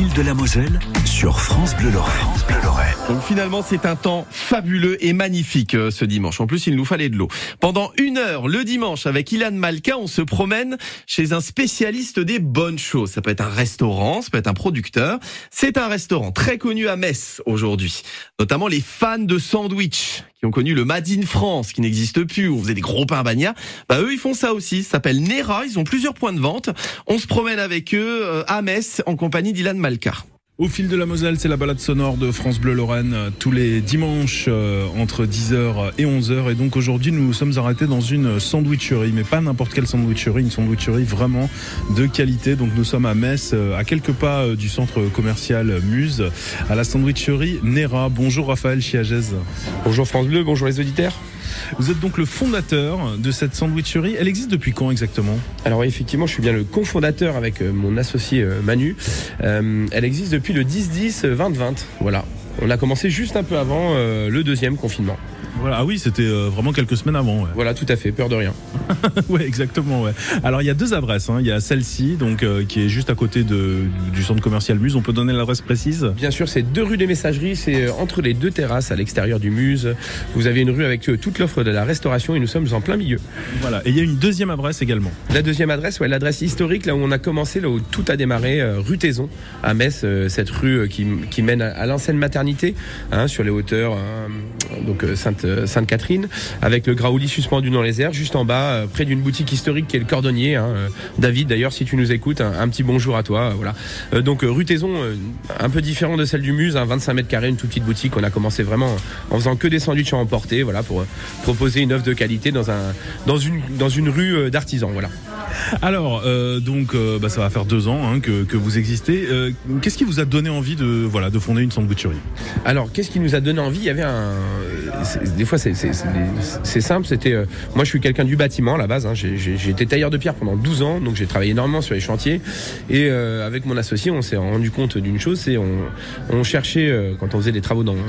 fil de la Moselle sur France Bleu Lorraine. Donc finalement, c'est un temps fabuleux et magnifique euh, ce dimanche. En plus, il nous fallait de l'eau. Pendant une heure le dimanche avec Ilan Malka, on se promène chez un spécialiste des bonnes choses. Ça peut être un restaurant, ça peut être un producteur. C'est un restaurant très connu à Metz aujourd'hui. Notamment les fans de sandwich qui ont connu le Made in France qui n'existe plus, où on faisait des gros pains bagnats. Bah eux, ils font ça aussi. Ça s'appelle Nera. Ils ont plusieurs points de vente. On se promène avec eux euh, à Metz en compagnie d'Ilan Malka. Au fil de la Moselle, c'est la balade sonore de France Bleu Lorraine euh, tous les dimanches euh, entre 10h et 11h. Et donc aujourd'hui, nous sommes arrêtés dans une sandwicherie, mais pas n'importe quelle sandwicherie, une sandwicherie vraiment de qualité. Donc nous sommes à Metz, euh, à quelques pas du centre commercial Muse, à la sandwicherie Nera. Bonjour Raphaël Chiagez. Bonjour France Bleu, bonjour les auditeurs. Vous êtes donc le fondateur de cette sandwicherie. Elle existe depuis quand exactement? Alors effectivement, je suis bien le cofondateur avec euh, mon associé euh, Manu. Euh, elle existe depuis le 10-10-20-20. Voilà. On a commencé juste un peu avant le deuxième confinement. Voilà. Ah oui, c'était euh, vraiment quelques semaines avant. ouais. Voilà, tout à fait, peur de rien. ouais, exactement. Ouais. Alors il y a deux adresses. hein. Il y a celle-ci, donc euh, qui est juste à côté de, du centre commercial Muse. On peut donner l'adresse précise? Bien sûr, c'est deux rues des Messageries, c'est euh, entre les deux terrasses à l'extérieur du Muse. Vous avez une rue avec toute l'offre de la restauration et nous sommes en plein milieu. Voilà. Et il y a une deuxième adresse également. La deuxième adresse, ouais, l'adresse historique, là où on a commencé, là où tout a démarré, euh, rue Taison, à Metz, euh, cette rue qui, qui mène à, à l'ancienne maternité, hein, sur les hauteurs euh, donc Sainte, euh, Sainte-Catherine, avec le Graouli suspendu dans les airs, juste en bas, euh, près d'une boutique historique qui est le Cordonnier. hein, euh, David, d'ailleurs, si tu nous écoutes, un, un petit bonjour à toi. voilà. Donc rue Taison, un peu différent de celle du Muse, hein, 25 mètres carrés, une toute petite boutique. On a commencé vraiment en faisant que des sandwichs à emporter, voilà, pour proposer une offre de qualité dans un dans une dans une rue d'artisans, voilà. Alors, euh, donc, euh, bah, ça va faire deux ans hein, que, que vous existez. Euh, Qu'est-ce qui vous a donné envie de, voilà, de fonder une sandwicherie? Alors, qu'est-ce qui nous a donné envie? Il y avait un. Des fois, c'est- simple. C'était. euh, Moi, je suis quelqu'un du bâtiment à la base. hein. J'ai été tailleur de pierre pendant 12 ans, donc j'ai travaillé énormément sur les chantiers. Et euh, avec mon associé, on s'est rendu compte d'une chose c'est on, on cherchait euh, quand on faisait des travaux dans, dans,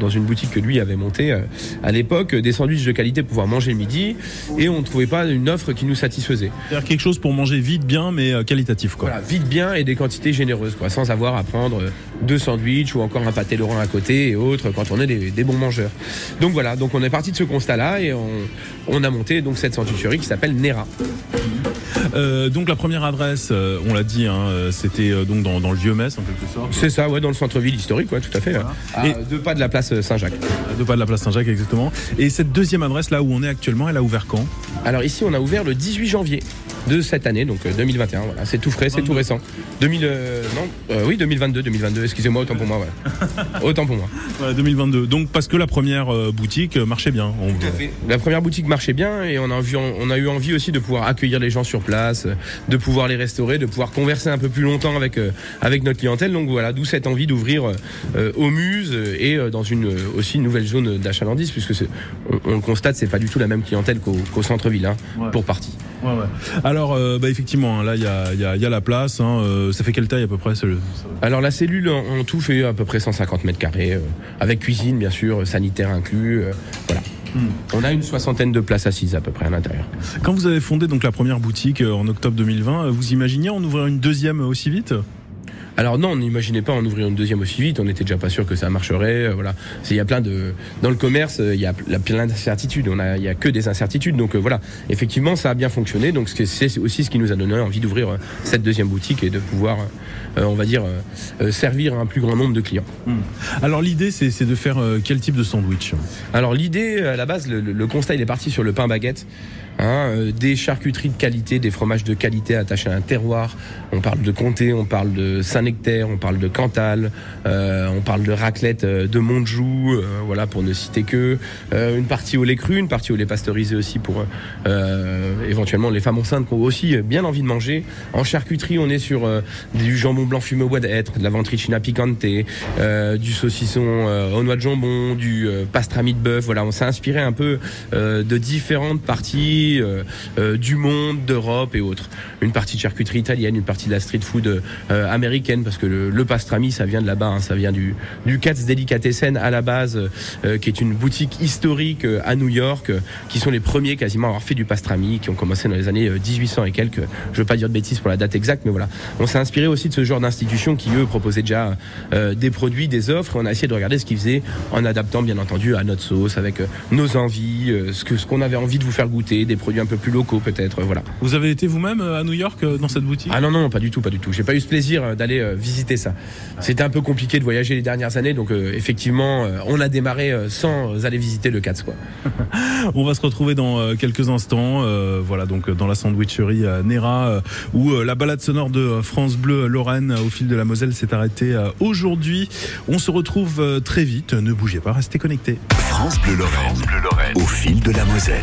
dans une boutique que lui avait montée à l'époque des sandwichs de qualité pour pouvoir manger le midi, et on ne trouvait pas une offre qui nous satisfaisait. C'est-à-dire quelque chose pour manger vite, bien, mais qualitatif, quoi. Voilà, vite bien et des quantités généreuses, quoi, sans avoir à prendre deux sandwichs ou encore un pâté Laurent à côté et autres quand on est des, des bons mangeurs. Donc voilà, donc on est parti de ce constat-là et on, on a monté donc cette sandwicherie qui s'appelle Nera. Euh, donc la première adresse, euh, on l'a dit, hein, euh, c'était euh, donc dans, dans le vieux Metz, en quelque sorte. C'est ça, ouais, dans le centre-ville historique, ouais, tout à fait. À Et- deux pas de la place Saint-Jacques. Deux pas de la place Saint-Jacques, exactement. Et cette deuxième adresse, là où on est actuellement, elle a ouvert quand? Alors ici, on a ouvert le 18 janvier de cette année, donc euh, 2021. Voilà, c'est tout frais, c'est tout récent. 2000, euh, non, euh, oui, 2022, 2022. Excusez-moi, autant pour moi. Voilà. autant pour moi. Ouais, 2022. Donc parce que la première euh, boutique euh, marchait bien. On- La première boutique marchait bien et on a, envie, on a eu envie aussi de pouvoir accueillir les gens sur place, euh, de pouvoir les restaurer, de pouvoir converser un peu plus longtemps avec euh, avec notre clientèle. Donc voilà, d'où cette envie d'ouvrir euh, euh, au Muse euh, et euh, dans une euh, aussi une nouvelle zone d'achalandise puisque c'est- on, on le constate, c'est pas du tout la même clientèle qu'au qu'au centre-ville hein, Ouais. pour partie. Ouais, ouais. Alors, euh, bah, effectivement, hein, là, il y a, il y, a, il y a la place. Hein, euh, ça fait quelle taille à peu près Alors la cellule en, tout fait à peu près 150 mètres carrés, euh, avec cuisine bien sûr, sanitaire inclus. voilà. On a une soixantaine de places assises à peu près à l'intérieur. Quand vous avez fondé donc la première boutique en octobre 2020, euh, vous imaginiez en ouvrir une deuxième aussi vite? Alors non, on n'imaginait pas en ouvrir une deuxième aussi vite. On n'était déjà pas sûr que ça marcherait. euh, voilà, il y a plein de dans le commerce, euh, il y a pl- plein d'incertitudes. On a, il y a que des incertitudes. Donc euh, voilà, effectivement, ça a bien fonctionné. Donc c'est- aussi ce qui nous a donné envie d'ouvrir euh, cette deuxième boutique et de pouvoir, on va dire, servir un plus grand nombre de clients. Alors l'idée, c'est de faire quel type de sandwich? Alors l'idée, à la base, le constat, il est parti sur le pain baguette. Hein, euh, des charcuteries de qualité, des fromages de qualité attachés à un terroir. On parle de comté, on parle de Saint-Nectaire, on parle de Cantal, euh, on parle de raclette euh, de Montjoux, euh, voilà pour ne citer que. Une partie au lait cru, une partie au lait pasteurisé aussi pour éventuellement les femmes enceintes qui ont aussi bien envie de manger. En charcuterie, on est sur du jambon blanc fumé au bois d'être, de la ventricina picante, du saucisson aux noix de jambon, du pastrami de bœuf. Voilà, on s'est inspiré un peu de différentes parties charcuterie du monde, d'Europe et autres. Une partie de charcuterie italienne, une partie de la street food américaine, parce que le, pastrami, ça vient de là-bas, hein, ça vient du, du Katz Delicatessen à la base, qui est une boutique historique à New York, qui sont les premiers quasiment à avoir fait du pastrami, qui ont commencé dans les années 1800 et quelques. Je veux pas dire de bêtises pour la date exacte, mais voilà. On s'est inspiré aussi de ce genre d'institutions qui, eux, proposaient déjà des produits, des offres, on a essayé de regarder ce qu'ils faisaient en adaptant, bien entendu, à notre sauce, avec nos envies, ce que ce qu'on avait envie de vous faire goûter, des produits un peu plus locaux peut-être, voilà. Vous avez été vous-même à New York dans cette boutique? Ah non, non, pas du tout, pas du tout. J'ai pas eu ce plaisir d'aller visiter ça. C'était un peu compliqué de voyager les dernières années, donc effectivement, on a démarré sans aller visiter le Katz, quoi. on va se retrouver dans quelques instants, voilà, donc dans la sandwicherie Nera, où la balade sonore de France Bleu Lorraine au fil de la Moselle s'est arrêtée aujourd'hui. On se retrouve très vite, ne bougez pas, restez connectés. France Bleu Lorraine, au fil de la Moselle.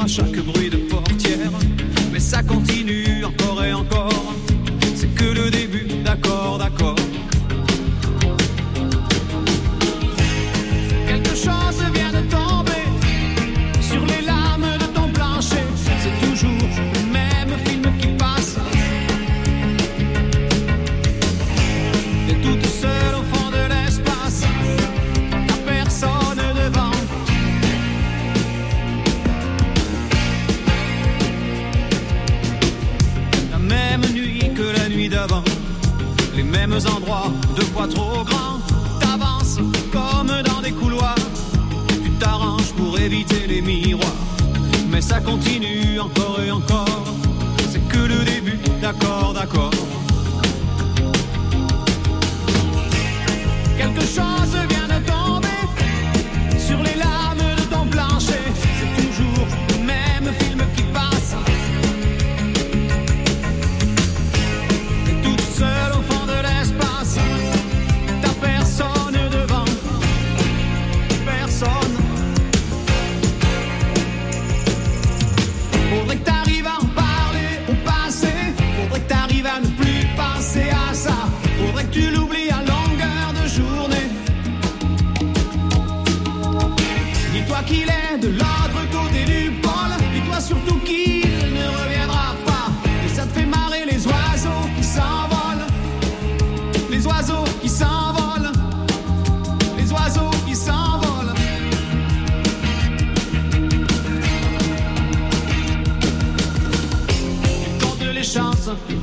à chaque bruit de portière, mais ça continue encore et encore, c'est que le début, mêmes endroits, deux fois trop grands. T'avances comme dans des couloirs. Tu t'arranges pour éviter les miroirs. Mais ça continue encore et encore. C'est que le début, d'accord, d'accord. Quelque chose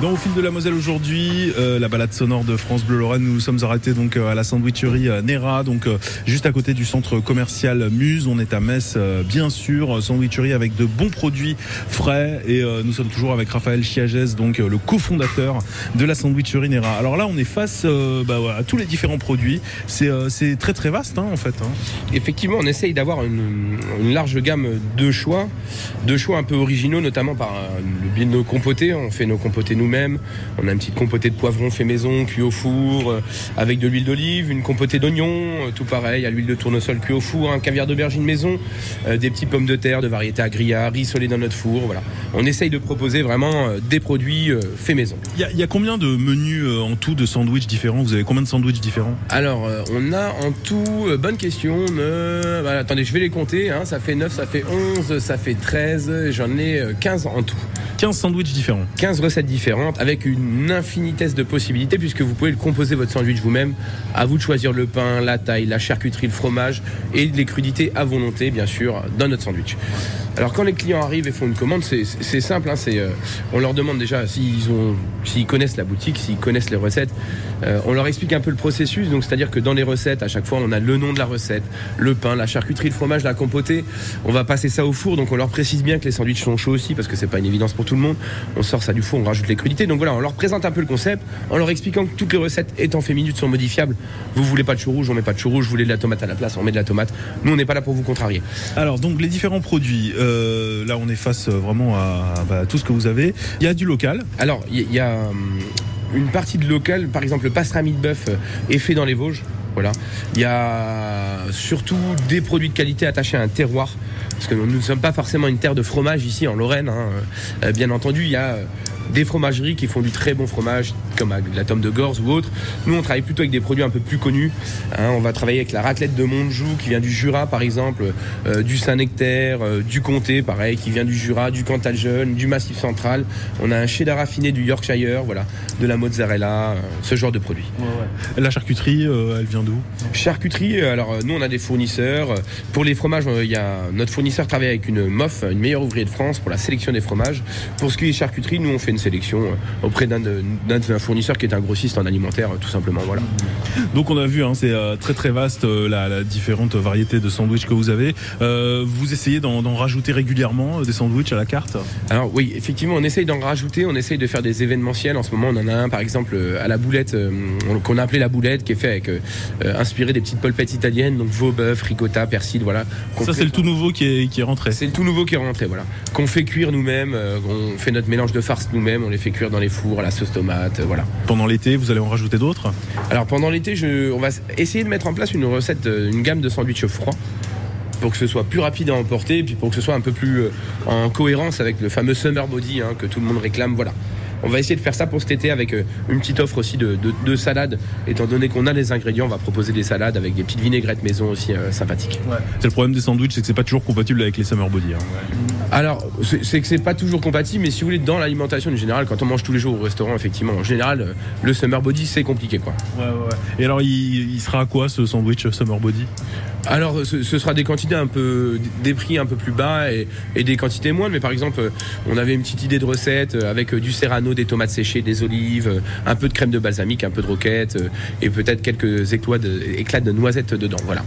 Dans Au fil de la Moselle aujourd'hui, euh, la balade sonore de France Bleu Lorraine. Nous nous sommes arrêtés donc euh, à la sandwicherie euh, Nera, donc juste à côté du centre commercial Muse. On est à Metz, bien sûr, sandwicherie avec de bons produits frais. Et nous sommes toujours avec Raphaël Chiagès, donc le cofondateur de la sandwicherie Nera. Alors là, on est face bah, à tous les différents produits. C'est très très vaste hein, en fait. hein. Effectivement, on essaye d'avoir une, une large gamme de choix, de choix un peu originaux, notamment par le biais de nos compotés. On fait nos compotés nous-mêmes. On a une petite compotée de poivron fait maison, cuit au four, euh, avec de l'huile d'olive, une compotée d'oignon, euh, tout pareil, à l'huile de tournesol cuit au four, un caviar d'aubergine maison, euh, des petits pommes de terre de variété agria, rissolés dans notre four. Voilà. On essaye de proposer vraiment des produits faits maison. Il y, a- il y a combien de menus en tout de sandwichs différents? Vous avez combien de sandwichs différents? Alors, on a en tout, bonne question, voilà, attendez, je vais les compter, hein, ça fait 9, ça fait 11, ça fait 13, j'en ai euh, 15 en tout. 15 sandwichs différents. 15 recettes différentes avec une infinitesse de possibilités puisque vous pouvez le composer votre sandwich vous-même. À vous de choisir le pain, la taille, la charcuterie, le fromage et les crudités à volonté, bien sûr, dans notre sandwich. Alors quand les clients arrivent et font une commande, c'est- simple. hein, euh, on leur demande déjà s'ils connaissent la boutique, s'ils connaissent les recettes. Euh, on leur explique un peu le processus. Donc c'est-à-dire que dans les recettes, à chaque fois, on a le nom de la recette, le pain, la charcuterie, le fromage, la compotée. On va passer ça au four. Donc on leur précise bien que les sandwichs sont chauds aussi parce que c'est pas une évidence pour tout le monde. On sort ça du four, on rajoute les crudités. Donc voilà, on leur présente un peu le concept en leur expliquant que toutes les recettes étant fait minutes sont modifiables. Vous voulez pas de chou rouge, on met pas de chou rouge. Vous voulez de la tomate à la place, on met de la tomate. Nous, on n'est pas là pour vous contrarier. Alors donc les différents produits, euh, là on est face euh, vraiment à, bah, à tout ce que vous avez. Il y a du local. Alors, il y, a hum, une partie de local, par exemple le pastrami de bœuf euh, est fait dans les Vosges. Voilà. Il y a surtout des produits de qualité attachés à un terroir. Parce que nous ne sommes pas forcément une terre de fromage ici en Lorraine. hein. Euh, bien entendu, il y a euh, des fromageries qui font du très bon fromage, comme la tome de Gorze ou autre. Nous, on travaille plutôt avec des produits un peu plus connus. hein. on va travailler avec la raclette de Montjoux, qui vient du Jura, par exemple, euh, du Saint-Nectaire, euh, du Comté, pareil, qui vient du Jura, du Cantal Jeune, du Massif Central. On a un cheddar raffiné du Yorkshire, voilà, de la mozzarella, euh, ce genre de produits. La charcuterie, elle vient d'où? Charcuterie, alors nous on a des fournisseurs. Pour les fromages, il y a notre fournisseur travaille avec une MOF, une meilleure ouvrier de France, pour la sélection des fromages. Pour ce qui est charcuterie, nous on fait une sélection euh, auprès d'un de- d'un d'un fournisseur qui est un grossiste en alimentaire, euh, tout simplement. Voilà. Donc on a vu, hein, c'est euh, très très vaste la, la différentes variétés de sandwichs que vous avez. Euh, vous essayez d'en d'en rajouter régulièrement des sandwichs à la carte? Alors oui, effectivement, on essaye d'en rajouter, on essaye de faire des événementiels. En ce moment, on en a un, par exemple, à la boulette, on- qu'on a appelé la boulette, qui est fait avec, euh, inspiré des petites polpettes italiennes, donc veau, bœuf, ricotta, persil, voilà. Ça c'est le tout nouveau qui est, qui est rentré. C'est le tout nouveau qui est rentré, voilà. Qu'on fait cuire nous-mêmes, on fait notre mélange de farce nous-mêmes, on les fait cuire dans les fours à la sauce tomate, euh, voilà. Pendant l'été, vous allez en rajouter d'autres? Alors pendant l'été, je, on va essayer de mettre en place une recette, euh, une gamme de sandwichs froids pour que ce soit plus rapide à emporter et puis pour que ce soit un peu plus euh, en cohérence avec le fameux summer body hein, que tout le monde réclame, voilà. On va essayer de faire ça pour cet été avec euh, une petite offre aussi de, de, de salades. Étant donné qu'on a les ingrédients, on va proposer des salades avec des petites vinaigrettes maison aussi euh, sympathiques. C'est le problème des sandwichs, c'est que c'est pas toujours compatible avec les summer body. hein. Alors, c'est que c'est pas toujours compatible, mais si vous voulez, dans l'alimentation en général, quand on mange tous les jours au restaurant, effectivement, en général, euh, le summer body, c'est compliqué, quoi. Et alors il, il sera à quoi ce sandwich summer body? Alors, ce, ce sera des quantités un peu, des prix un peu plus bas et, et des quantités moindres, mais par exemple, euh, on avait une petite idée de recette euh, avec euh, du serrano, des tomates séchées, des olives, un peu de crème de balsamique, un peu de roquette et peut-être quelques éclats de, éclats de noisettes dedans, voilà.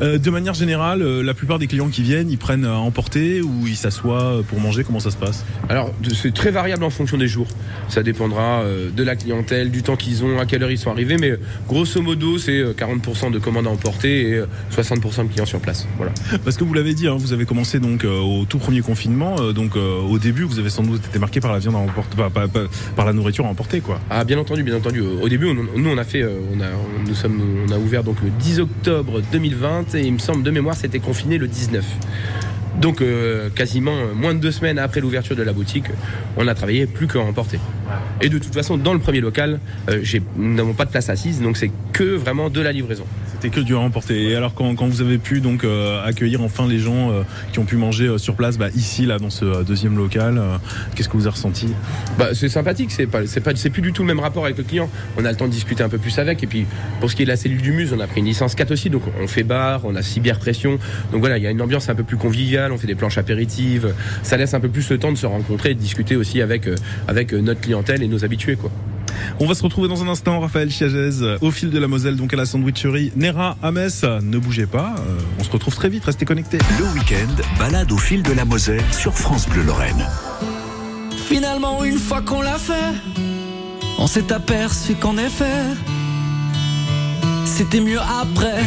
Euh, De manière générale, la plupart des clients qui viennent, ils prennent à emporter ou ils s'assoient pour manger? Comment ça se passe? Alors, c'est très variable en fonction des jours. Ça dépendra de la clientèle, du temps qu'ils ont, à quelle heure ils sont arrivés, mais grosso modo, c'est euh, 40% de commandes à emporter et 60% de clients sur place. Voilà. Parce que vous l'avez dit, hein, vous avez commencé donc euh, au tout premier confinement. euh, donc euh, au début, vous avez sans doute été marqué par la viande à emporter, par, par- par- par la nourriture à emporter, quoi. Ah, bien entendu, bien entendu. Au début, on- nous, on a fait, on a, on- nous sommes, on a ouvert donc le 10 octobre 2020 et il me semble de mémoire, c'était confiné le 19. Donc euh, quasiment moins de deux semaines après l'ouverture de la boutique, on a travaillé plus qu'à emporter. Et de toute façon, dans le premier local, euh, nous n'avons pas de place assise, donc c'est que vraiment de la livraison. C'était que du remporté. Et alors quand, quand vous avez pu donc euh, accueillir enfin les gens euh, qui ont pu manger euh, sur place, bah, ici là dans ce deuxième local, qu'est-ce que vous avez ressenti? Bah, c'est sympathique, c'est pas, c'est pas, c'est plus du tout le même rapport avec le client. On a le temps de discuter un peu plus avec. Et puis, pour ce qui est de la cellule du Muse, on a pris une licence 4 aussi, donc on fait bar, on a six bières pression. Donc voilà, il y a une ambiance un peu plus conviviale, on fait des planches apéritives. Ça laisse un peu plus le temps de se rencontrer et de discuter aussi avec, avec notre clientèle et nos habitués, quoi. On va se retrouver dans un instant, Raphaël Chiagez, euh, au fil de la Moselle, donc à la sandwicherie Nera à Metz. Ne bougez pas, euh, on se retrouve très vite, restez connectés. Le week-end, balade au fil de la Moselle sur France Bleu Lorraine. Finalement, une fois qu'on l'a fait, on s'est aperçu qu'en effet, c'était mieux après.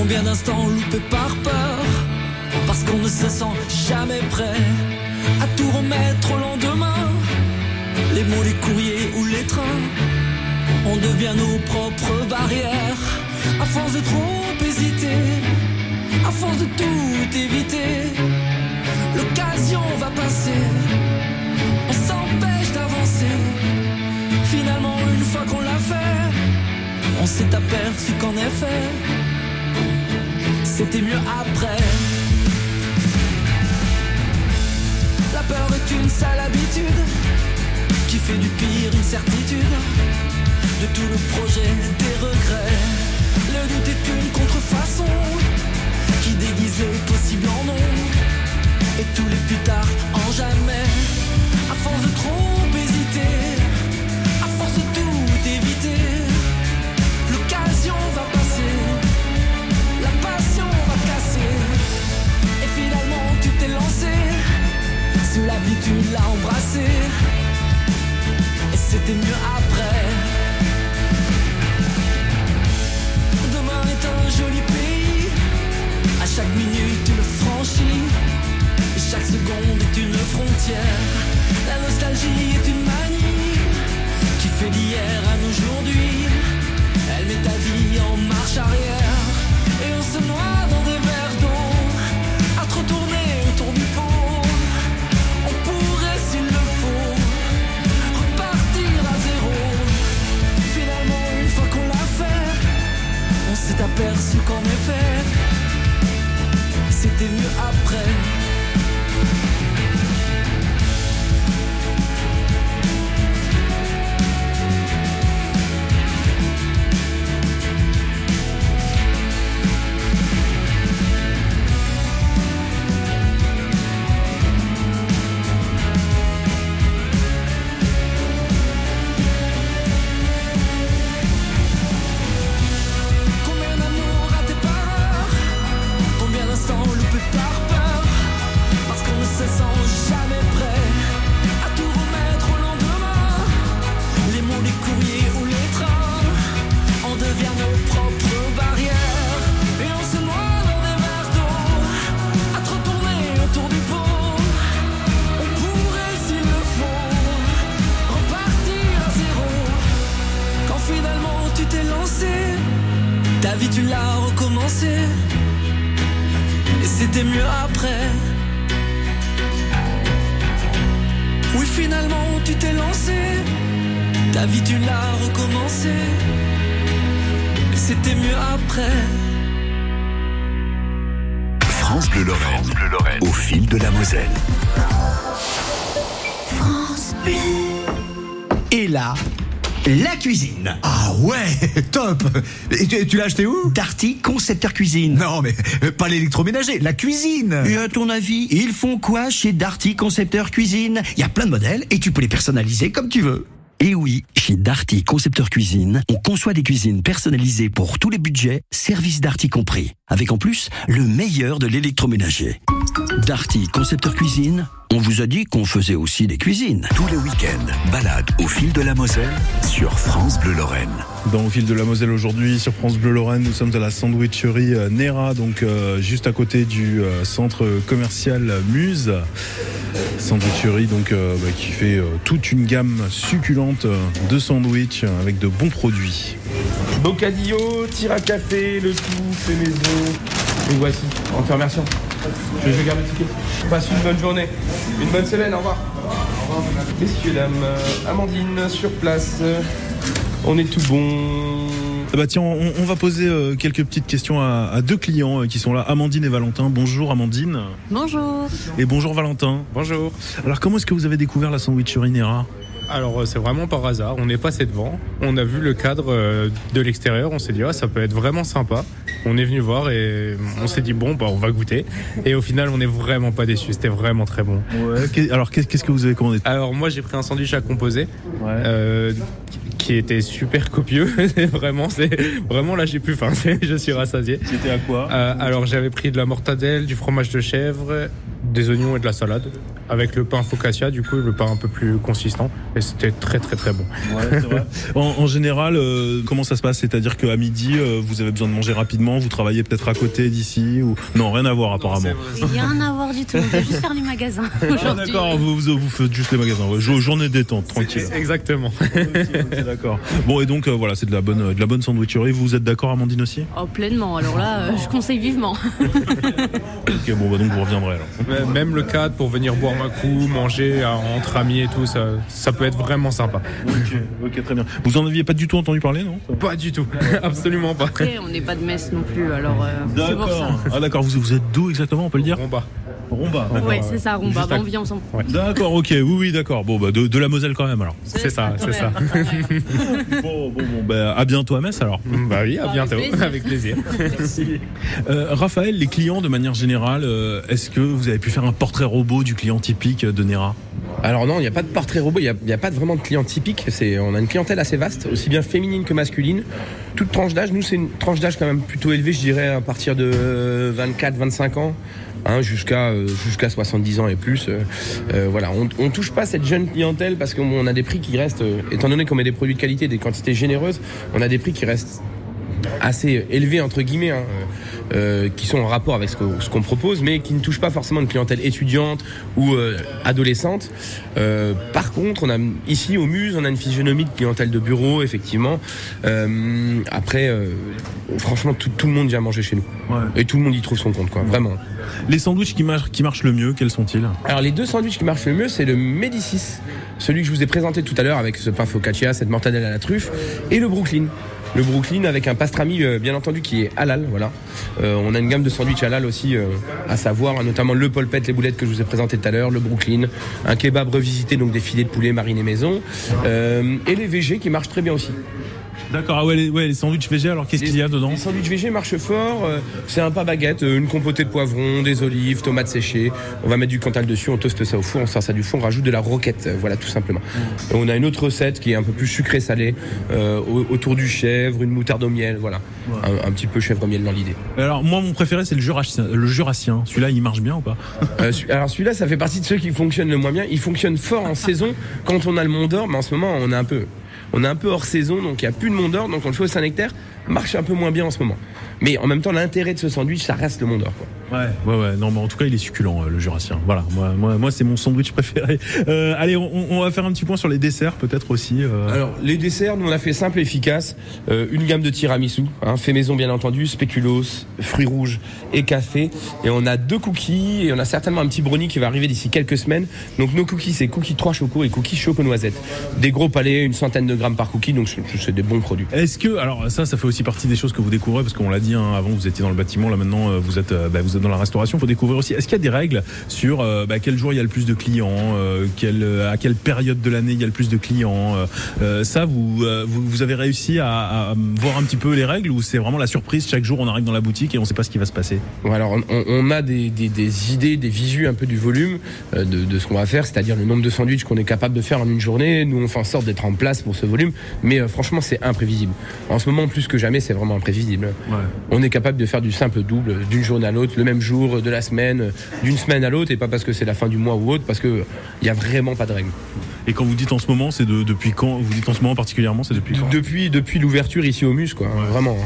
Combien d'instants loupés par peur Parce qu'on ne se sent jamais prêt à tout remettre au lendemain les mots, les courriers ou les trains. On devient nos propres barrières. À force de trop hésiter, à force de tout éviter, l'occasion va passer. On s'empêche d'avancer. Finalement, une fois qu'on l'a fait, on s'est aperçu qu'en effet, c'était mieux après. La peur est une sale habitude qui fait du pire une certitude de tout le projet des regrets. Le doute est une contrefaçon qui déguise les possibles en non et tous les plus tard en jamais. À force de trop Sous l'habitude l'a embrassé et c'était mieux après. Demain est un joli pays, à chaque minute tu le franchis, et chaque seconde est une frontière. La nostalgie est une manie qui fait d'hier à aujourd'hui. Elle met ta vie en marche arrière, et on se noie dans des verres s'est aperçu qu'en effet, c'était mieux après. Top. Et tu, tu l'as acheté où? Darty Concepteur Cuisine. Non, mais euh, pas l'électroménager, la cuisine. Et à ton avis, ils font quoi chez Darty Concepteur Cuisine? Il y a plein de modèles et tu peux les personnaliser comme tu veux. Et oui, chez Darty Concepteur Cuisine, on conçoit des cuisines personnalisées pour tous les budgets, service Darty compris, avec en plus le meilleur de l'électroménager. Darty Concepteur Cuisine, on vous a dit qu'on faisait aussi des cuisines. Tous les week-ends, balade au fil de la Moselle sur France Bleu Lorraine. Dans le fil de la Moselle aujourd'hui sur France Bleu Lorraine, nous sommes à la sandwicherie euh, Nera, donc euh, juste à côté du euh, centre commercial Muse. Sandwicherie donc euh, bah, qui fait euh, toute une gamme succulente de sandwichs avec de bons produits. Bocadillo, tir à café, le tout, fait maison. Et voici, en te remerciant. Je vais garder le ticket. Passe une bonne journée, une bonne semaine, au revoir. Au revoir. Messieurs, dames, euh, Amandine sur place. On est tout bon. Ah Bah tiens, on, on va poser euh, quelques petites questions à, à deux clients euh, qui sont là, Amandine et Valentin. Bonjour Amandine. Bonjour. Et bonjour Valentin. Bonjour. Alors comment est-ce que vous avez découvert la sandwicherie Nera? Alors euh, c'est vraiment par hasard, on est passé devant, on a vu le cadre euh, de l'extérieur, on s'est dit ah, ça peut être vraiment sympa. On est venu voir et on s'est dit bon bah on va goûter. Et au final on n'est vraiment pas déçus, c'était vraiment très bon. Ouais. Alors qu'est- qu'est-ce que vous avez commandé? Alors moi j'ai pris un sandwich à composer Ouais. euh, qui était super copieux. Vraiment, c'est vraiment là j'ai plus faim, je suis rassasié. C'était à quoi? Euh, alors j'avais pris de la mortadelle, du fromage de chèvre, des oignons et de la salade, avec le pain focaccia, du coup le pain un peu plus consistant, et c'était très très très bon. Ouais, c'est vrai. en, en général, euh, comment ça se passe? C'est-à-dire qu'à midi, euh, vous avez besoin de manger rapidement, vous travaillez peut-être à côté d'ici ou? Non, rien à voir apparemment. Rien à voir du tout. On va juste faire du magasin Ah, d'accord, vous, vous, vous faites juste les magasins. Ouais, jo- journée détente, tranquille. Exactement. D'accord. Bon et donc euh, voilà, c'est de la bonne, de la bonne sandwicherie. Vous êtes d'accord, Amandine aussi? Oh, pleinement. Alors là, euh, je conseille vivement. Ok, bon bah donc vous reviendrez alors. Même le cadre pour venir boire un coup, manger euh, entre amis et tout, ça, ça peut être vraiment sympa. Ok, ok, très bien. Vous en aviez pas du tout entendu parler, non? Pas du tout, absolument pas. Après, on n'est pas de messe non plus. Alors, euh, ça. Ah d'accord, vous, vous êtes d'où exactement, on peut le dire? Bon Romba. Ouais, c'est ça, Rumba. Bah, on vit ensemble. D'accord, ok, oui, oui, d'accord. Bon, bah, de, de la Moselle quand même alors. c'est ça, c'est ça. Bon, bon, bon, bah, à bientôt à Metz alors. Bah oui, à bientôt, plaisir. avec plaisir. Euh, Raphaël, les clients de manière générale, euh, est-ce que vous avez pu faire un portrait robot du client typique de Nera? Alors non, il n'y a pas de portrait robot, il n'y a, a pas vraiment de client typique. C'est, on a une clientèle assez vaste, aussi bien féminine que masculine. Toute tranche d'âge, nous c'est une tranche d'âge quand même plutôt élevée, je dirais à partir de 24-25 ans. Hein, jusqu'à euh, jusqu'à 70 ans et plus euh, euh, voilà on, on touche pas cette jeune clientèle parce qu'on a des prix qui restent euh, étant donné qu'on met des produits de qualité des quantités généreuses on a des prix qui restent assez élevés entre guillemets, hein, euh, qui sont en rapport avec ce qu'on ce propose, mais qui ne touchent pas forcément une clientèle étudiante ou euh, adolescente. Euh, par contre, on a ici au Muse, on a une physionomie de clientèle de bureau, effectivement. Euh, après, euh, franchement, tout, tout le monde vient manger chez nous, et tout le monde y trouve son compte, quoi, vraiment. Les sandwichs qui, mar- qui marchent le mieux, quels sont-ils? Alors les deux sandwichs qui marchent le mieux, c'est le Médicis, celui que je vous ai présenté tout à l'heure avec ce pain focaccia, cette mortadelle à la truffe, et le Brooklyn. Le Brooklyn avec un pastrami euh, bien entendu qui est halal, voilà. Euh, on a une gamme de sandwichs halal aussi euh, à savoir, hein, notamment le polpette, les boulettes que je vous ai présenté tout à l'heure, le Brooklyn, un kebab revisité donc des filets de poulet marinés maison, et les VG qui marchent très bien aussi. D'accord, ah ouais, les, ouais, les sandwichs végé, alors qu'est-ce qu'il y a dedans? Les sandwichs VG marchent fort. euh, c'est un pain baguette, euh, une compotée de poivrons, des olives, tomates séchées. On va mettre du cantal dessus, on toaste ça au four, on sort ça du four, on rajoute de la roquette. euh, voilà, tout simplement. Et on a une autre recette qui est un peu plus sucrée-salée, euh, au- autour du chèvre, une moutarde au miel, voilà. Un, un petit peu chèvre au miel dans l'idée. Alors moi, mon préféré, c'est le jurassien. Le jurassien. Celui-là, il marche bien ou pas? Euh, alors celui-là, ça fait partie de ceux qui fonctionnent le moins bien. Il fonctionne fort en saison quand on a le Mont d'Or, mais en ce moment, on est un peu, on est un peu hors saison, donc il n'y a plus de Mont d'Or, donc on le fait au Saint-Nectaire. Marche un peu moins bien en ce moment. Mais en même temps, l'intérêt de ce sandwich, ça reste le Mont d'Or. quoi. Ouais. Ouais, ouais. Non, mais en tout cas, il est succulent, euh, le jurassien. Voilà. Moi, moi, moi c'est mon sandwich préféré. Euh, allez, on, on va faire un petit point sur les desserts, peut-être aussi. euh. Alors les desserts, nous on a fait simple et efficace. Euh, une gamme de tiramisu, hein, fait maison bien entendu, spéculoos, fruits rouges et café. Et on a deux cookies et on a certainement un petit brownie qui va arriver d'ici quelques semaines. Donc nos cookies, c'est cookies 3 choco et cookies choco noisette. Des gros palais, une centaine de grammes par cookie, donc c'est- c'est des bons produits. Est-ce que, alors ça, ça fait aussi partie des choses que vous découvrez, parce qu'on l'a dit hein, avant, vous étiez dans le bâtiment, là maintenant, euh, vous êtes, euh, bah, vous êtes dans la restauration. Il faut découvrir aussi. Est-ce qu'il y a des règles sur euh, bah, quel jour il y a le plus de clients, euh, quel, euh, à quelle période de l'année il y a le plus de clients Ça, vous, euh, vous, vous avez réussi à, à voir un petit peu les règles, ou c'est vraiment la surprise chaque jour on arrive dans la boutique et on ne sait pas ce qui va se passer? Bon, alors on, on a des, des- des idées, des visus un peu du volume euh, de, de ce qu'on va faire, c'est-à-dire le nombre de sandwichs qu'on est capable de faire en une journée. Nous on fait en sorte d'être en place pour ce volume, mais euh, franchement c'est imprévisible. En ce moment plus que jamais c'est vraiment imprévisible. On est capable de faire du simple double d'une journée à l'autre, le même jour, de la semaine, d'une semaine à l'autre, et pas parce que c'est la fin du mois ou autre, parce que il y a vraiment pas de règle. Et quand vous dites en ce moment, c'est de, depuis quand Vous dites en ce moment particulièrement, c'est depuis quand? Depuis depuis l'ouverture ici au Mus, quoi, hein, vraiment.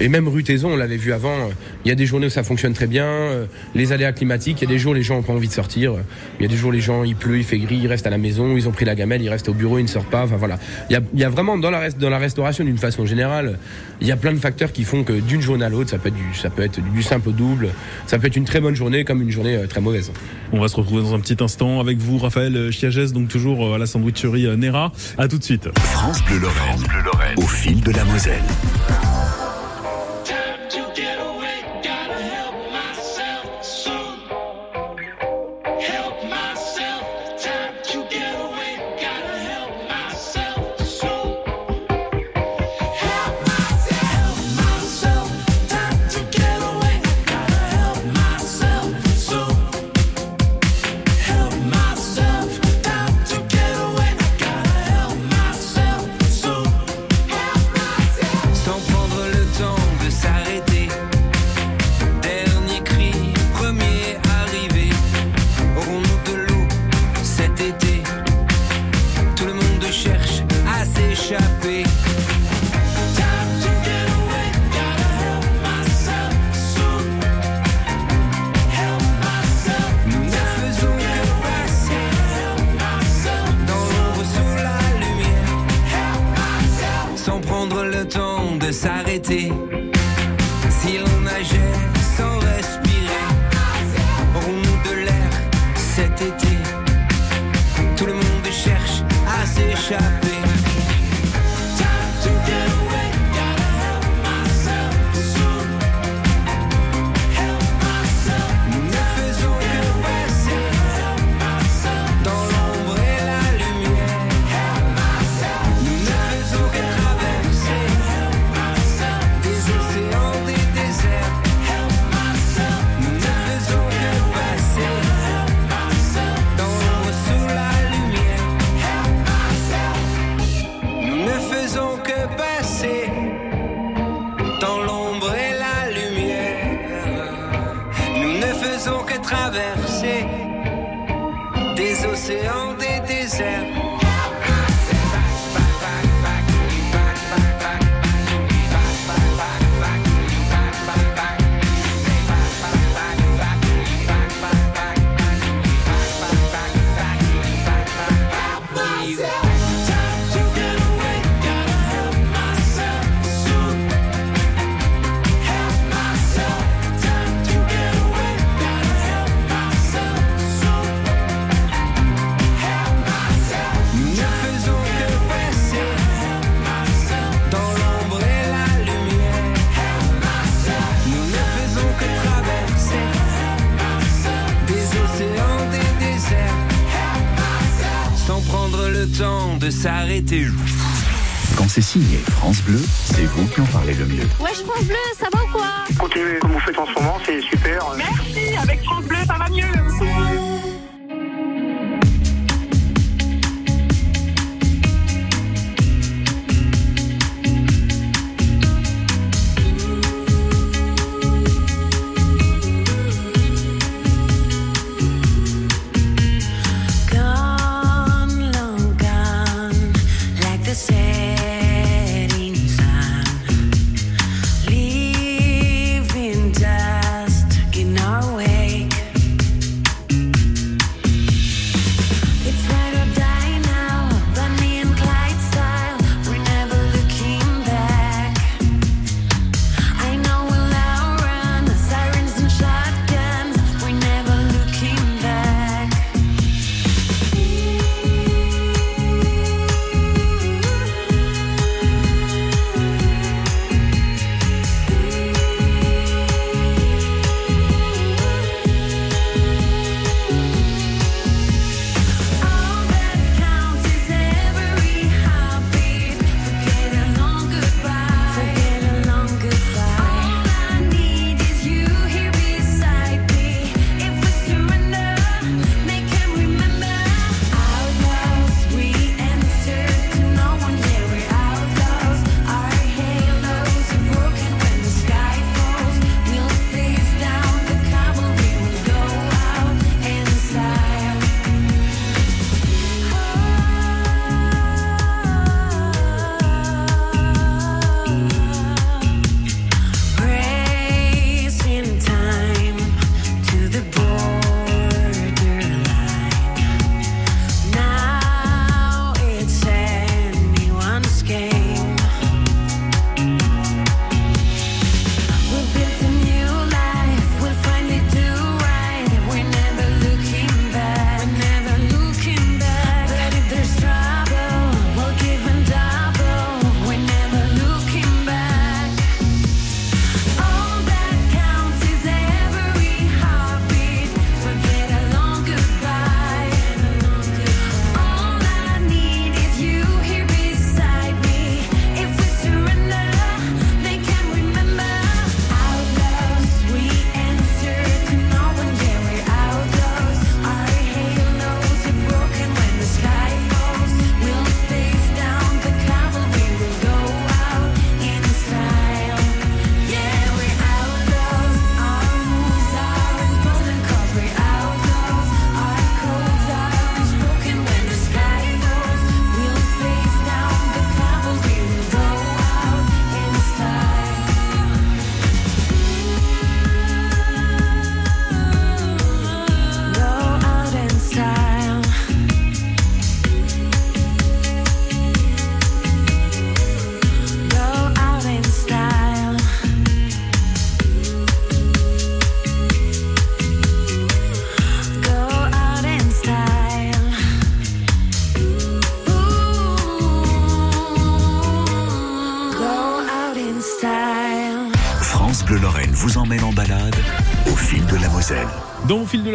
Et même rue Taison, on l'avait vu avant, euh, il y a des journées où ça fonctionne très bien, euh, les aléas climatiques, il y a des jours où les gens ont pas envie de sortir, euh, il y a des jours où les gens, il pleut, il fait gris, ils restent à la maison, ils ont pris la gamelle, ils restent au bureau, ils ne sortent pas, enfin voilà. Il y a, il y a vraiment dans la, rest- dans la restauration d'une façon générale, il y a plein de facteurs qui font que d'une journée à l'autre, ça peut être du, ça peut être du simple au double, ça peut être une très bonne journée comme une journée très mauvaise. On va se retrouver dans un petit instant avec vous, Raphaël Chiagès, donc toujours à la sandwicherie Nera. À tout de suite. France Bleu Lorraine. Au fil de la Moselle. À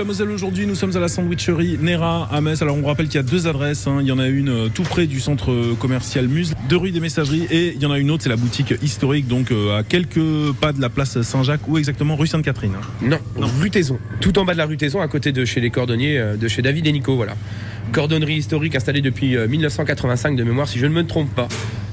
la Moselle aujourd'hui, nous sommes à la sandwicherie Nera à Metz. Alors on rappelle qu'il y a deux adresses. hein. Il y en a une euh, tout près du centre euh, commercial Muse, de rue des Messageries, et il y en a une autre, c'est la boutique historique, donc euh, à quelques pas de la place Saint-Jacques, ou exactement? Rue Sainte-Catherine. hein. Non, rue Taison. Tout en bas de la rue Taison, à côté de chez les cordonniers, de chez David et Nico, voilà. Cordonnerie historique installée depuis euh, 1985 de mémoire, si je ne me trompe pas.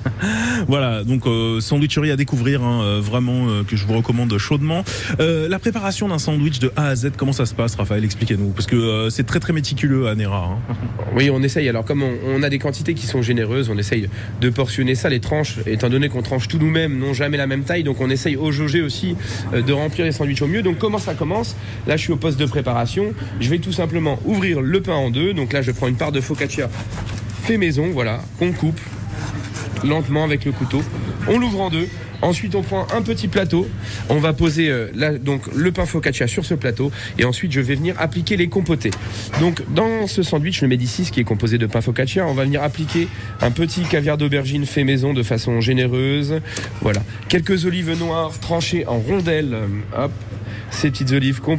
Voilà, donc euh, sandwicherie à découvrir, hein, euh, vraiment euh, que je vous recommande chaudement. La préparation d'un sandwich de A à Z, comment ça se passe, Raphaël? Expliquez-nous, parce que c'est très très méticuleux à Nera. hein. Oui, on essaye. Alors, comme on, a des quantités qui sont généreuses, on essaye de portionner ça. Les tranches, étant donné qu'on tranche tout nous-mêmes, n'ont jamais la même taille. Donc, on essaye au jaugé aussi de remplir les sandwichs au mieux. Donc, comment ça commence? Là, je suis au poste de préparation. Je vais tout simplement ouvrir le pain en deux. Donc, là, je prends une part de focaccia fait maison, voilà, qu'on coupe lentement avec le couteau. On l'ouvre en deux. Ensuite, on prend un petit plateau. On va poser euh, donc le pain focaccia sur ce plateau. Et ensuite, je vais venir appliquer les compotés. Donc, dans ce sandwich, le Médicis, qui est composé de pain focaccia, on va venir appliquer un petit caviar d'aubergine fait maison de façon généreuse. Voilà. Quelques olives noires tranchées en rondelles. Hop. Ces petites olives qu'on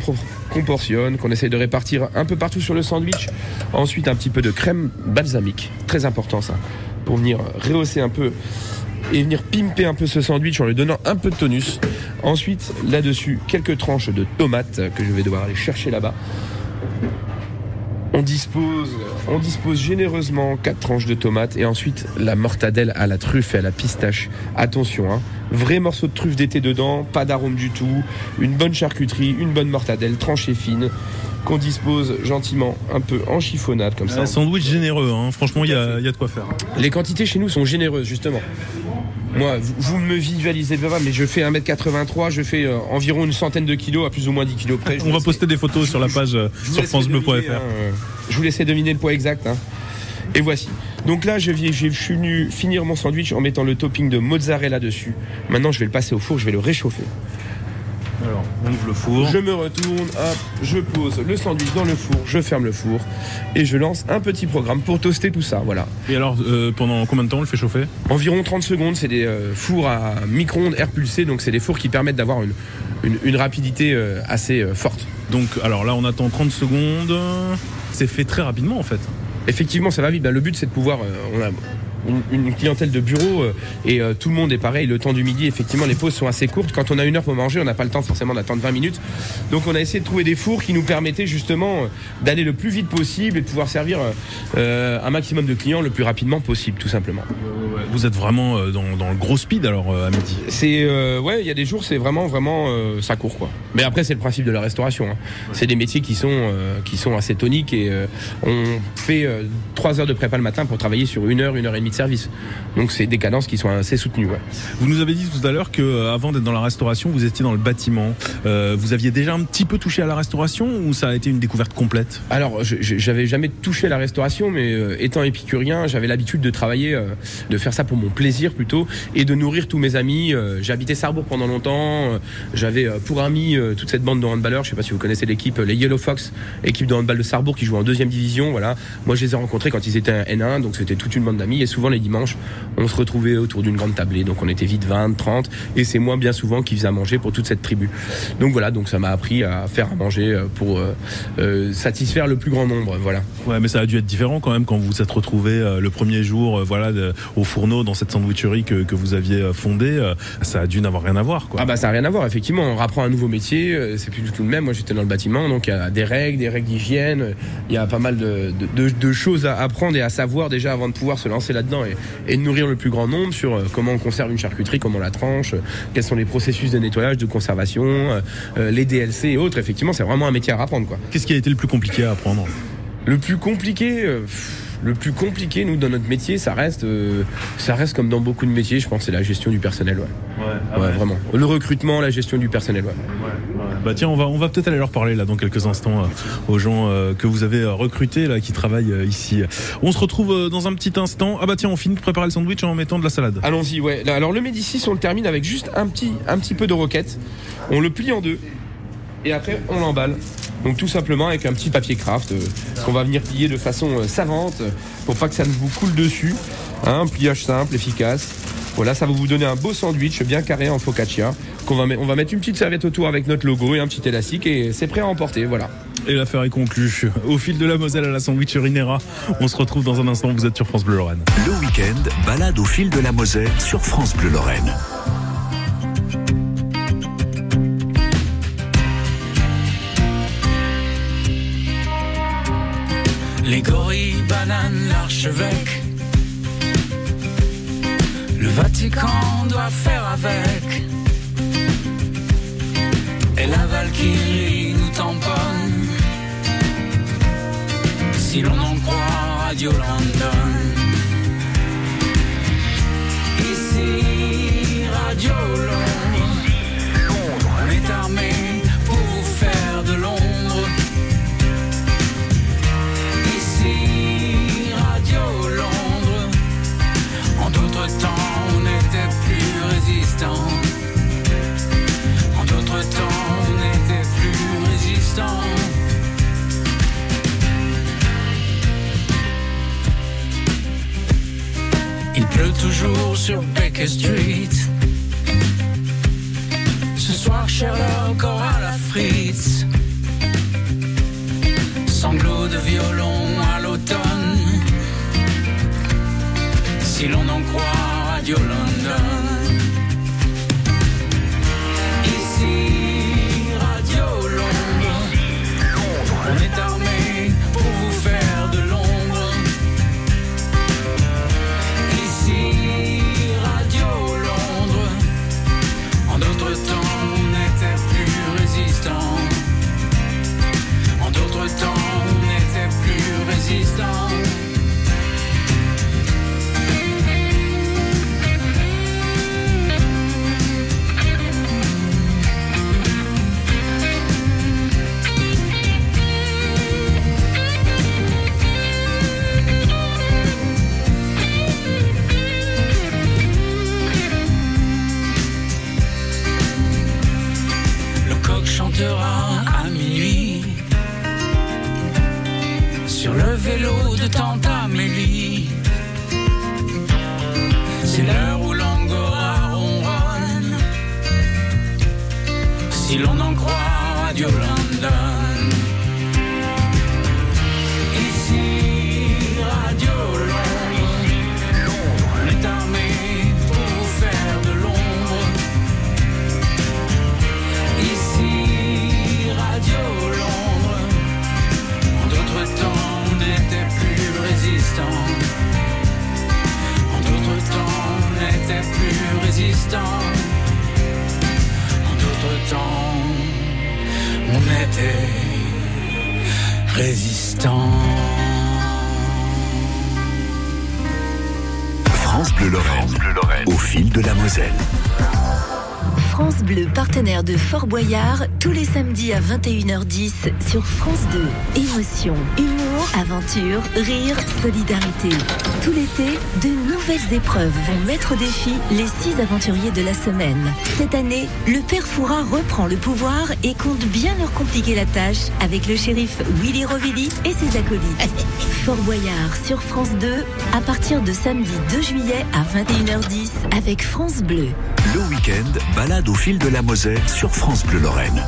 portionne, qu'on essaye de répartir un peu partout sur le sandwich. Ensuite, un petit peu de crème balsamique. Très important, ça. Pour venir rehausser un peu et venir pimper un peu ce sandwich en lui donnant un peu de tonus. Ensuite, là-dessus, quelques tranches de tomates que je vais devoir aller chercher là-bas. On dispose, on dispose généreusement quatre tranches de tomates et ensuite la mortadelle à la truffe et à la pistache. Attention, hein, vrai morceau de truffe d'été dedans, pas d'arôme du tout, une bonne charcuterie, une bonne mortadelle tranchée fine qu'on dispose gentiment un peu en chiffonnade comme ça. Un sandwich généreux, hein. franchement, il y a, il y a de quoi faire. Les quantités chez nous sont généreuses, justement. Moi, vous, vous me visualisez pas, mais je fais 1m83, je fais euh, environ une centaine de kilos, à plus ou moins 10 kilos près. Je On va poster des photos sur la page euh, sur francebleu.fr. hein, euh, je vous laissais deviner le poids exact. hein. Et voici. Donc là, je, viens, je suis venu finir mon sandwich en mettant le topping de mozzarella dessus. Maintenant, je vais le passer au four, je vais le réchauffer. Alors, on ouvre le four. Je me retourne, hop, je pose le sandwich dans le four, je ferme le four et je lance un petit programme pour toaster tout ça. Voilà. Et alors, euh, pendant combien de temps on le fait chauffer? Environ 30 secondes, c'est des euh, fours à micro-ondes air pulsé, donc c'est des fours qui permettent d'avoir une, une- une rapidité euh, assez forte. Donc, alors là, on attend 30 secondes. C'est fait très rapidement en fait. Effectivement, ça va vite. Ben, le but, c'est de pouvoir. on a une, une clientèle de bureau euh, et euh, tout le monde est pareil. Le temps du midi, effectivement, les pauses sont assez courtes. Quand on a une heure pour manger, on n'a pas le temps forcément d'attendre 20 minutes. Donc, on a essayé de trouver des fours qui nous permettaient justement euh, d'aller le plus vite possible et de pouvoir servir un maximum de clients le plus rapidement possible, tout simplement. Vous êtes vraiment euh, dans, dans le gros speed alors euh, à midi? C'est euh, ouais, il y a des jours c'est vraiment vraiment euh, ça court quoi. Mais après c'est le principe de la restauration. hein. C'est des métiers qui sont euh, qui sont assez toniques et euh, on fait euh, trois heures de prépa le matin pour travailler sur une heure une heure et demie de service. Donc c'est des cadences qui sont assez soutenues. Ouais. Vous nous avez dit tout à l'heure que euh, avant d'être dans la restauration, vous étiez dans le bâtiment. Euh, vous aviez déjà un petit peu touché à la restauration ou ça a été une découverte complète? Alors, j'avais jamais touché à la restauration, mais euh, étant épicurien, j'avais l'habitude de travailler, euh, de faire ça pour mon plaisir plutôt, et de nourrir tous mes amis. J'ai habité Sarrebourg pendant longtemps. J'avais pour amis toute cette bande de handballeurs. Je sais pas si vous connaissez l'équipe, les Yellow Fox, équipe de handball de Sarrebourg qui joue en deuxième division. Voilà. Moi, je les ai rencontrés quand ils étaient en N1, donc c'était toute une bande d'amis. Et souvent les dimanches, on se retrouvait autour d'une grande tablée. Donc on était vite 20, 30, et c'est moi bien souvent qui faisais à manger pour toute cette tribu. Donc voilà, donc ça m'a appris à faire à manger euh, pour euh, euh, satisfaire le plus grand nombre. Voilà. Ouais, mais ça a dû être différent quand même quand vous vous êtes retrouvé le premier jour, voilà, au fourneau dans cette sandwicherie que, que vous aviez fondée. ça a dû n'avoir rien à voir, quoi. Ah bah ça n'a rien à voir, effectivement, on rapprend un nouveau métier, c'est plus du tout le même. Moi j'étais dans le bâtiment, donc il y a des règles, des règles d'hygiène, il y a pas mal de, de- de- de choses à apprendre et à savoir déjà avant de pouvoir se lancer là-dedans et, et de nourrir le plus grand nombre sur euh, comment on conserve une charcuterie, comment on la tranche, euh, quels sont les processus de nettoyage, de conservation, euh, les DLC et autres. Effectivement, c'est vraiment un métier à apprendre quoi. Qu'est-ce qui a été le plus compliqué à apprendre? Le plus compliqué, euh, pff, le plus compliqué, nous, dans notre métier, ça reste, euh, ça reste comme dans beaucoup de métiers, je pense, c'est la gestion du personnel, ouais. Ouais, vraiment. Le recrutement, la gestion du personnel, ouais. Bah tiens, on va, on va peut-être aller leur parler là dans quelques instants euh, aux gens euh, que vous avez recrutés là qui travaillent euh, ici. On se retrouve euh, dans un petit instant. Ah bah tiens, on finit de préparer le sandwich en mettant de la salade. Allons-y, ouais. Là, Alors le Médicis, on le termine avec juste un petit, un petit peu de roquette. On le plie en deux et après on l'emballe. Donc tout simplement avec un petit papier craft euh, qu'on va venir plier de façon euh, savante euh, pour pas que ça ne vous coule dessus. Hein, pliage simple, efficace. Voilà, ça va vous donner un beau sandwich bien carré en focaccia. Qu'on va, met- on va mettre une petite serviette autour avec notre logo et un petit élastique et c'est prêt à emporter. Voilà. Et l'affaire est conclue. Au fil de la Moselle à la sandwicherie Nera, on se retrouve dans un instant. Vous êtes sur France Bleu Lorraine. Le week-end, balade au fil de la Moselle sur France Bleu Lorraine. Les gorilles, bananes, l'archevêque. Le Vatican doit faire avec. Et la Valkyrie nous tamponne. Si l'on en croit Radio London. Ici, Radio Londres. Street. Ce soir, Sherlock aura la frite. Sanglots de violon à l'automne. Si l'on en croit Radio Boyard, tous les samedis à 21h10 sur France 2. Émotion, humour, aventure, rire, solidarité. Tout l'été, de nouvelles épreuves vont mettre au défi les six aventuriers de la semaine. Cette année, le père Fouras reprend le pouvoir et compte bien leur compliquer la tâche avec le shérif Willy Rovelli et ses acolytes. Fort Boyard sur France 2 à partir de samedi 2 juillet à 21h10 avec France Bleu. Le week-end, balade au fil de la Moselle sur France Bleu Lorraine.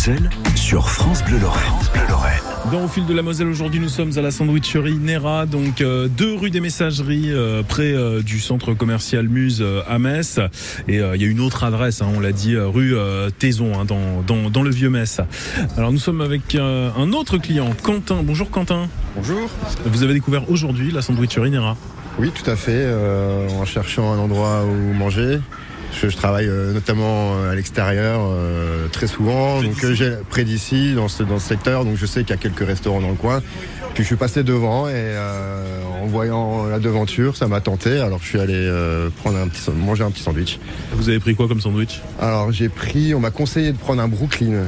Moselle sur France Bleu Lorraine. France Bleu Lorraine. Dans Au fil de la Moselle, aujourd'hui, nous sommes à la sandwicherie Nera, donc euh, deux rue des Messageries, euh, près euh, du centre commercial Muse euh, à Metz. Et euh, il y a une autre adresse, hein, on l'a dit, rue euh, Taison, hein, dans, dans, dans le vieux Metz. Alors nous sommes avec euh, un autre client, Quentin. Bonjour Quentin. Bonjour. Vous avez découvert aujourd'hui la sandwicherie Nera. Oui, tout à fait, euh, en cherchant un endroit où manger. Je, je travaille euh, notamment euh, à l'extérieur euh, très souvent, donc j'ai près d'ici, dans ce, dans ce secteur, donc je sais qu'il y a quelques restaurants dans le coin. Puis je suis passé devant et euh, en voyant la devanture, ça m'a tenté. Alors je suis allé euh, prendre un petit, manger un petit sandwich. Vous avez pris quoi comme sandwich? Alors j'ai pris, on m'a conseillé de prendre un Brooklyn.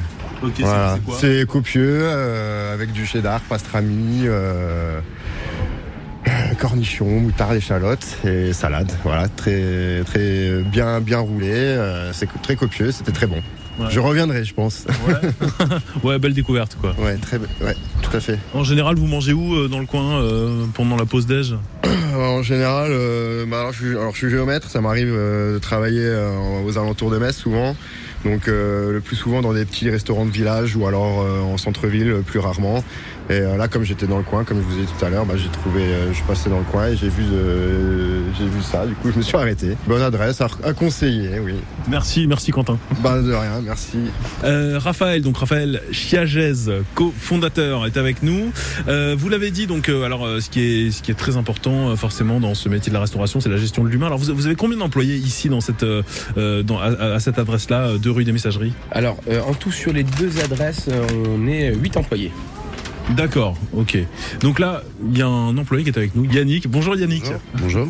Voilà. c'est copieux, euh, avec du cheddar, pastrami, euh, cornichons, moutarde, échalote et salade. Voilà, très très bien bien roulé. euh, c'est très copieux, c'était très bon. Ouais. Je reviendrai, je pense. Ouais, belle découverte quoi. Ouais, très, ouais, tout à fait. En général, vous mangez où euh, dans le coin euh, pendant la pause déj? En général, euh, bah alors, je suis, alors je suis géomètre, ça m'arrive de travailler aux alentours de Metz souvent. Donc le plus souvent dans des petits restaurants de village ou alors en centre-ville plus rarement. Et euh, là comme j'étais dans le coin, comme je vous ai dit tout à l'heure, bah, j'ai trouvé, euh, je suis passé dans le coin et j'ai vu, euh, j'ai vu ça. Du coup je me suis arrêté. Bonne adresse à, à conseiller, oui. Merci, merci Quentin. Bah de rien, merci. Euh, Raphaël, donc Raphaël Chiagez, cofondateur, est avec nous. Euh, vous l'avez dit, donc euh, alors euh, ce qui est ce qui est très important euh, forcément dans ce métier de la restauration, c'est la gestion de l'humain. Alors vous, vous avez combien d'employés ici dans cette dans, à, à cette adresse-là, de rue des Messageries? Alors, euh, en tout sur les deux adresses, on est 8 employés. D'accord, ok. Donc là, il y a un employé qui est avec nous, Yannick. Bonjour Yannick. Bonjour.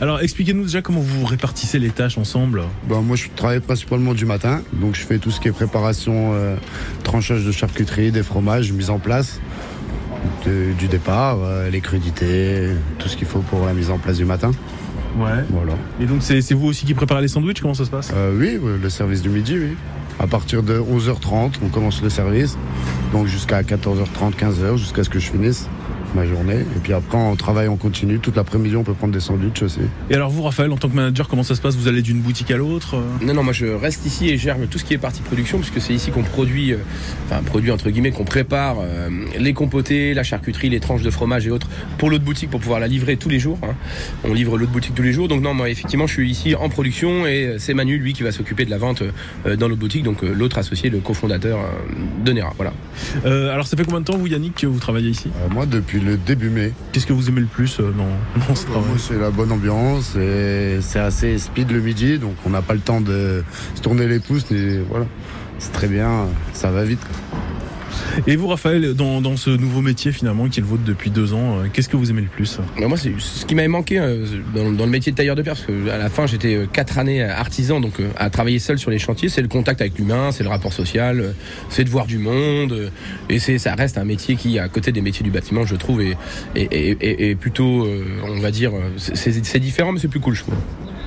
Alors expliquez-nous déjà comment vous répartissez les tâches ensemble. Bah, moi, je travaille principalement du matin, donc je fais tout ce qui est préparation, euh, tranchage de charcuterie, des fromages, mise en place de- du départ, euh, les crudités, tout ce qu'il faut pour la mise en place du matin. Ouais. Voilà. Et donc c'est vous aussi qui préparez les sandwichs? Comment ça se passe? Euh, oui, le service du midi, oui. À partir de 11h30, on commence le service, donc jusqu'à 14h30, 15h, jusqu'à ce que je finisse ma journée. Et puis après, on travaille en continu. Toute l'après-midi, on peut prendre des sandwichs aussi. Et alors vous, Raphaël, en tant que manager, comment ça se passe? Vous allez d'une boutique à l'autre euh? Non, non, moi je reste ici et gère tout ce qui est partie production, puisque c'est ici qu'on produit, euh, enfin produit entre guillemets, qu'on prépare euh, les compotés, la charcuterie, les tranches de fromage et autres pour l'autre boutique pour pouvoir la livrer tous les jours. hein. On livre l'autre boutique tous les jours. Donc non, moi effectivement, je suis ici en production et c'est Manu, lui, qui va s'occuper de la vente euh, dans l'autre boutique, donc euh, l'autre associé, le cofondateur euh, de Nera. Voilà. Euh, alors ça fait combien de temps vous, Yannick, que vous travaillez ici? Moi, depuis le début mai. Qu'est-ce que vous aimez le plus euh, dans, dans ce travail Moi, c'est la bonne ambiance et c'est assez speed le midi, donc on n'a pas le temps de se tourner les pouces. Et voilà, c'est très bien, ça va vite. Et vous, Raphaël, dans, dans ce nouveau métier finalement qui est le vôtre depuis deux ans, euh, qu'est-ce que vous aimez le plus moi, c'est ce qui m'avait manqué euh, dans, dans le métier de tailleur de pierre, parce que à la fin, j'étais euh, quatre années artisan, donc à travailler seul sur les chantiers. C'est le contact avec l'humain, c'est le rapport social, c'est de voir du monde, et c'est ça reste un métier qui, à côté des métiers du bâtiment, je trouve, est, est, est- plutôt, on va dire, c'est différent, mais c'est plus cool, je trouve.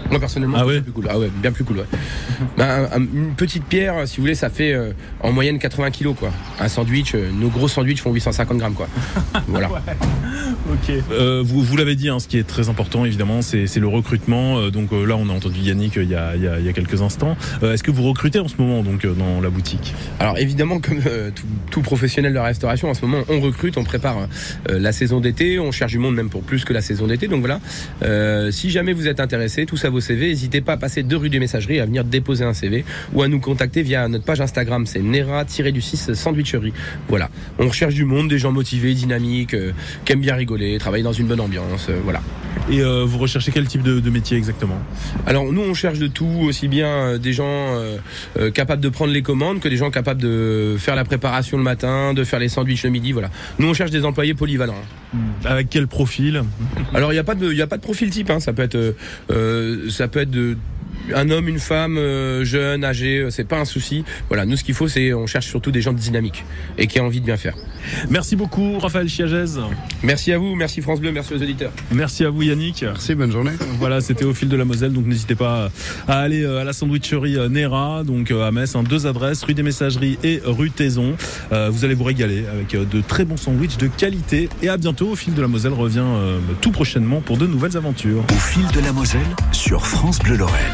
Moi personnellement, Ah ouais plus cool. Ah ouais, bien plus cool. Ouais. Ben, un- un- une petite pierre, si vous voulez, ça fait euh, en moyenne 80 kilos quoi. Un sandwich, euh, nos gros sandwichs font 850 grammes quoi. Voilà. Ok. Euh, vous vous l'avez dit, hein, ce qui est très important évidemment, c'est c'est le recrutement. Euh, donc euh, là, on a entendu Yannick euh, il y a, il y a- il y a quelques instants. Euh, Est-ce que vous recrutez en ce moment donc euh, dans la boutique? Alors évidemment, comme euh, tout, tout professionnel de la restauration, en ce moment, on recrute, on prépare euh, la saison d'été, on cherche du monde même pour plus que la saison d'été. Donc voilà, Euh, si jamais vous êtes intéressé, tous à vos CV, n'hésitez pas à passer deux rues des messageries, à venir déposer un CV ou à nous contacter via notre page Instagram, c'est Nera-du-6 Sandwicherie. Voilà, on recherche du monde, des gens motivés, dynamiques, euh, qui aiment bien rigoler, travailler dans une bonne ambiance, euh, voilà. Et euh, vous recherchez quel type de, de métier exactement? Alors nous on cherche de tout, aussi bien euh, des gens euh, euh, capables de prendre les commandes que des gens capables de faire la préparation le matin, de faire les sandwichs le midi, voilà. Nous on cherche des employés polyvalents. Avec quel profil? Alors il n'y a pas de, il y a pas de profil type, hein. ça peut être, ça peut être de un homme, une femme, euh, jeune, âgé, euh, c'est pas un souci. Voilà, nous ce qu'il faut, c'est on cherche surtout des gens dynamiques et qui ont envie de bien faire. Merci beaucoup, Raphaël Chiagez. Merci à vous, merci France Bleu, merci aux auditeurs. Merci à vous, Yannick. Merci, bonne journée. Voilà, c'était au fil de la Moselle, donc n'hésitez pas à aller euh, à la sandwicherie Nera, donc à Metz, hein, deux adresses, rue des Messageries et rue Taison. Euh, vous allez vous régaler avec de très bons sandwichs de qualité. Et à bientôt, au fil de la Moselle revient euh, tout prochainement pour de nouvelles aventures. Au fil de la Moselle sur France Bleu Lorraine.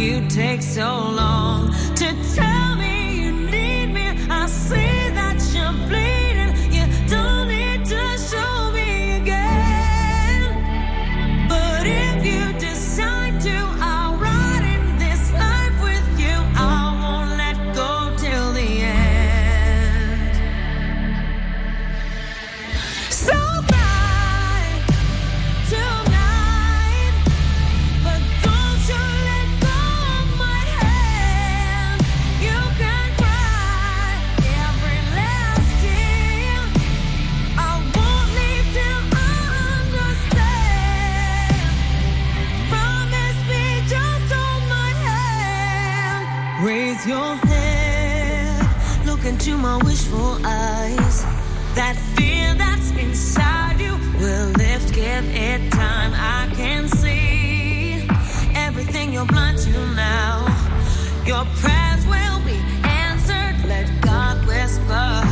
you take so long to tell my wishful eyes. That fear that's inside you will lift, give it time. I can see everything you're blind to now. Your prayers will be answered. Let God whisper.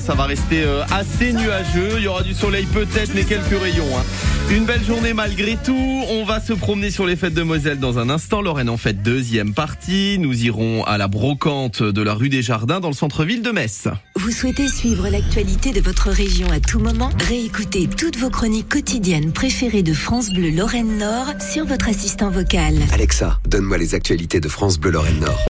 Ça va rester euh, assez nuageux. Il y aura du soleil peut-être, mais quelques rayons. hein. Une belle journée malgré tout. On va se promener sur les fêtes de Moselle dans un instant. Lorraine en fait deuxième partie. Nous irons à la brocante de la rue des Jardins dans le centre-ville de Metz. Vous souhaitez suivre l'actualité de votre région à tout moment? Réécoutez toutes vos chroniques quotidiennes préférées de France Bleu Lorraine Nord sur votre assistant vocal. Alexa, donne-moi les actualités de France Bleu Lorraine Nord.